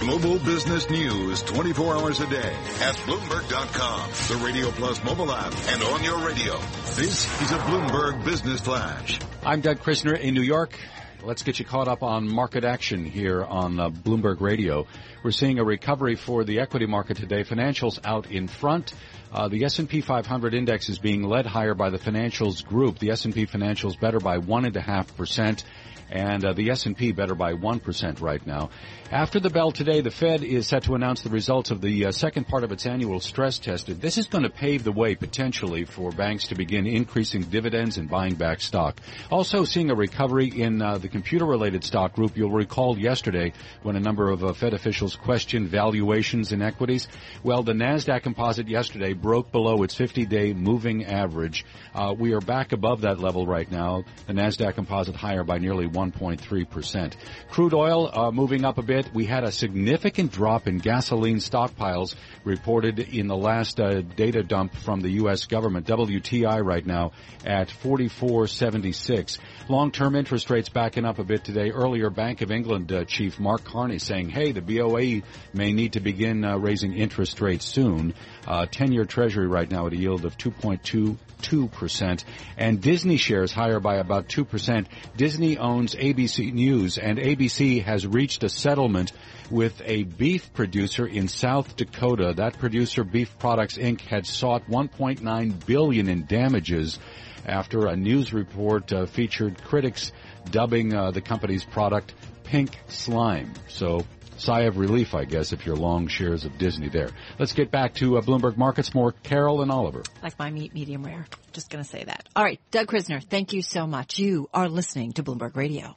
Global business news 24 hours a day at Bloomberg.com, the Radio Plus mobile app, and on your radio. This is a Bloomberg Business Flash. I'm Doug Krizner in New York. Let's get you caught up on market action here on uh, Bloomberg Radio. We're seeing a recovery for the equity market today. Financials out in front. Uh, the S&P 500 index is being led higher by the financials group. The S&P financials better by one and a half percent and uh, the S&P better by 1% right now. After the bell today, the Fed is set to announce the results of the uh, second part of its annual stress test. This is going to pave the way potentially for banks to begin increasing dividends and buying back stock. Also seeing a recovery in uh, the computer-related stock group. You'll recall yesterday when a number of uh, Fed officials questioned valuations in equities. Well, the Nasdaq Composite yesterday broke below its 50-day moving average. Uh, we are back above that level right now. The Nasdaq Composite higher by nearly 1.3%. Crude oil uh, moving up a bit. We had a significant drop in gasoline stockpiles reported in the last uh, data dump from the U.S. government. WTI right now at 44.76. Long-term interest rates backing up a bit today. Earlier, Bank of England uh, chief Mark Carney saying, "Hey, the BOE may need to begin uh, raising interest rates soon." Uh, 10-year Treasury right now at a yield of 2.22%. And Disney shares higher by about 2%. Disney owns ABC News and ABC has reached a settlement with a beef producer in South Dakota. That producer, Beef Products Inc., had sought 1.9 billion in damages after a news report uh, featured critics dubbing uh, the company's product pink slime. So sigh of relief, I guess, if you're long shares of Disney there. Let's get back to uh, Bloomberg Markets. More Carol and Oliver. Like my meat, medium rare. Just going to say that. All right, Doug Krizner, thank you so much. You are listening to Bloomberg Radio.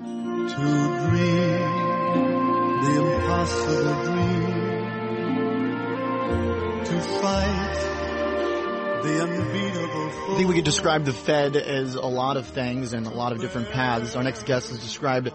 To dream the impossible dream. To fight the unbeatable I think we could describe the Fed as a lot of things and a lot of different paths. Our next guest has described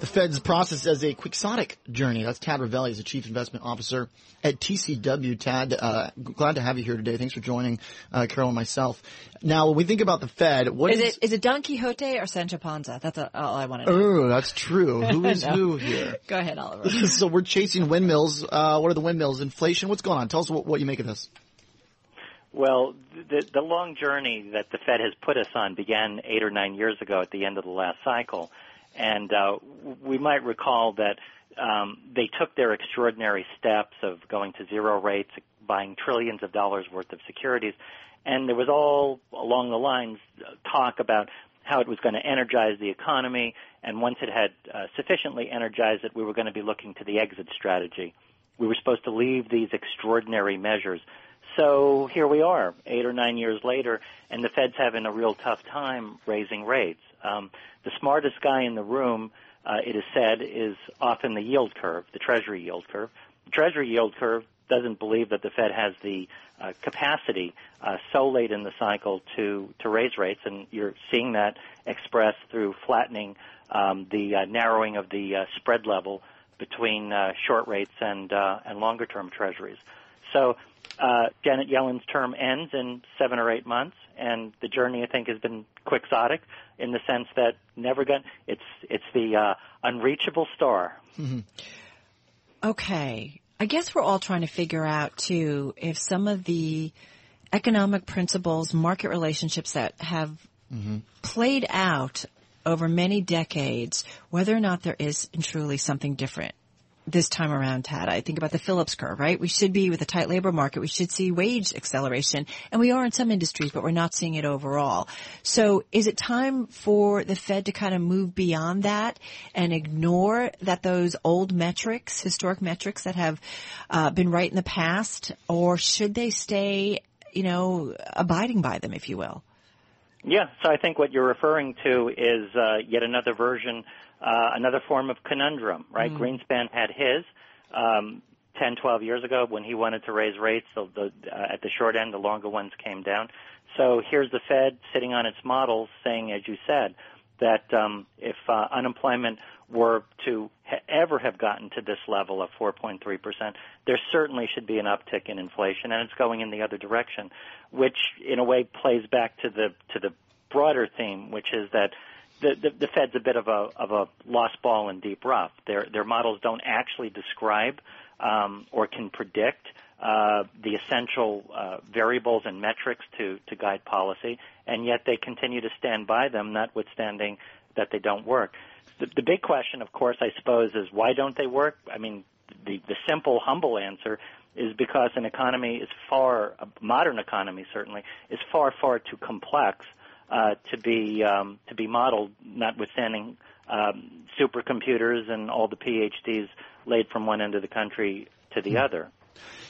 the Fed's process as a quixotic journey. That's Tad Rivelle, he's the Chief Investment Officer at TCW. Tad, uh, glad to have you here today. Thanks for joining uh, Carol and myself. Now, when we think about the Fed, what is, is it? Is it Don Quixote or Sancho Panza? That's a, all I want to know. Oh, that's true. Who is No. who here? Go ahead, Oliver. so we're chasing windmills. Uh, what are the windmills? Inflation? What's going on? Tell us what, what you make of this. Well, the, the long journey that the Fed has put us on began eight or nine years ago at the end of the last cycle. And uh, we might recall that um, they took their extraordinary steps of going to zero rates, buying trillions of dollars worth of securities, and there was all along the lines uh, talk about how it was going to energize the economy, and once it had uh, sufficiently energized it, we were going to be looking to the exit strategy. We were supposed to leave these extraordinary measures. So here we are, eight or nine years later, and the Fed's having a real tough time raising rates. Um, the smartest guy in the room, uh, it is said, is often the yield curve, the Treasury yield curve. The Treasury yield curve doesn't believe that the Fed has the uh, capacity uh, so late in the cycle to to raise rates, and you're seeing that expressed through flattening um, the uh, narrowing of the uh, spread level between uh, short rates and uh, and longer term Treasuries. So uh, Janet Yellen's term ends in seven or eight months, and the journey I think has been quixotic in the sense that never got it's it's the uh, unreachable star. Okay. I guess we're all trying to figure out too if some of the economic principles, market relationships that have played out over many decades, whether or not there is truly something different this time around, Tad. I think about the Phillips curve, right? We should be with a tight labor market. We should see wage acceleration and we are in some industries, but we're not seeing it overall. So is it time for the Fed to kind of move beyond that and ignore that those old metrics, historic metrics that have uh, been right in the past or should they stay, you know, abiding by them, if you will? Yeah, so I think what you're referring to is uh, yet another version, uh, another form of conundrum, right? Greenspan had his um, 10, 12 years ago when he wanted to raise rates. The, the, uh, at the short end, the longer ones came down. So here's the Fed sitting on its models saying, as you said, that um, if uh, unemployment were to ha- ever have gotten to this level of 4.3%, there certainly should be an uptick in inflation, and it's going in the other direction, which in a way plays back to the to the broader theme, which is that the, the, the Fed's a bit of a of a lost ball in deep rough. Their their models don't actually describe um, or can predict uh, the essential uh, variables and metrics to to guide policy, and yet they continue to stand by them, notwithstanding that they don't work. The, the big question, of course, I suppose, is why don't they work? I mean, the the simple, humble answer is because an economy is far, a modern economy certainly, is far, far too complex uh, to be um, to be modeled, notwithstanding um, supercomputers and all the PhDs laid from one end of the country to the hmm. other.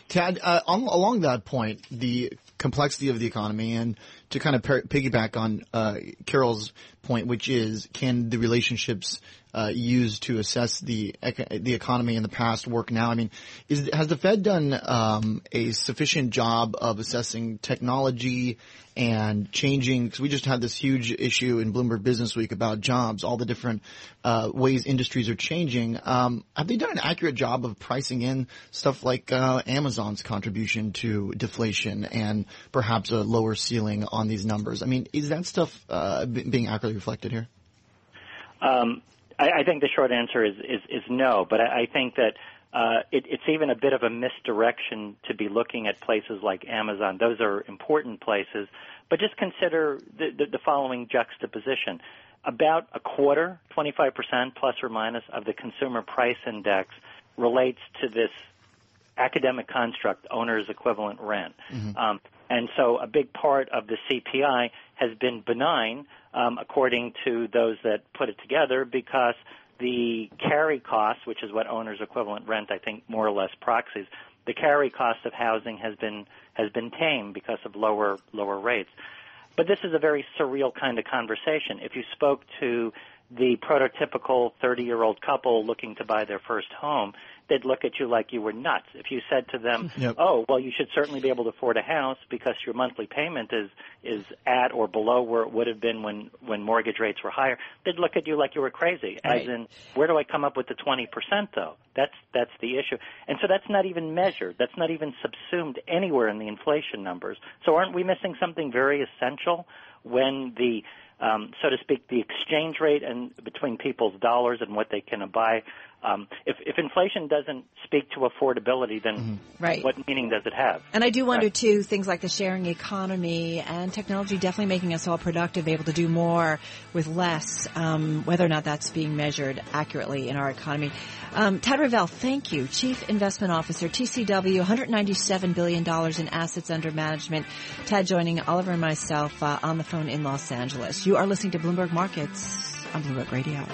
Tad, uh, on, along that point, the complexity of the economy, and to kind of per- piggyback on uh, Carol's point, which is can the relationships uh, used to assess the the economy in the past work now? I mean, is, has the Fed done um, a sufficient job of assessing technology and changing? Because we just had this huge issue in Bloomberg Business Week about jobs, all the different uh, ways industries are changing. Um, have they done an accurate job of pricing in stuff like uh, Amazon's contribution to deflation and perhaps a lower ceiling on these numbers? I mean, is that stuff uh, being accurately reflected here? Um, I, I think the short answer is is, is no, but I, I think that uh, it, it's even a bit of a misdirection to be looking at places like Amazon. Those are important places, but just consider the, the, the following juxtaposition: about a quarter, 25% plus or minus, of the consumer price index relates to this academic construct, owner's equivalent rent. Mm-hmm. Um, and so a big part of the CPI has been benign, um, according to those that put it together, because the carry cost, which is what owner's equivalent rent, I think, more or less proxies, the carry cost of housing has been has been tame because of lower lower rates. But this is a very surreal kind of conversation. If you spoke to the prototypical 30 year old couple looking to buy their first home, they'd look at you like you were nuts. If you said to them, mm-hmm. yep. "Oh, well, you should certainly be able to afford a house because your monthly payment is is at or below where it would have been when when mortgage rates were higher," they'd look at you like you were crazy. Right. As in, where do I come up with the twenty percent though? That's that's the issue. And so that's not even measured. That's not even subsumed anywhere in the inflation numbers. So aren't we missing something very essential when the um, so to speak, the exchange rate and between people's dollars and what they can buy um, if, if inflation doesn't speak to affordability, then mm-hmm. right. what meaning does it have? And I do wonder right. too, things like the sharing economy and technology definitely making us all productive, able to do more with less, um, whether or not that's being measured accurately in our economy. Um, Tad Rivelle, thank you. Chief Investment Officer, TCW, $197 billion in assets under management. Tad joining Oliver and myself uh, on the phone in Los Angeles. You are listening to Bloomberg Markets on Bloomberg Radio.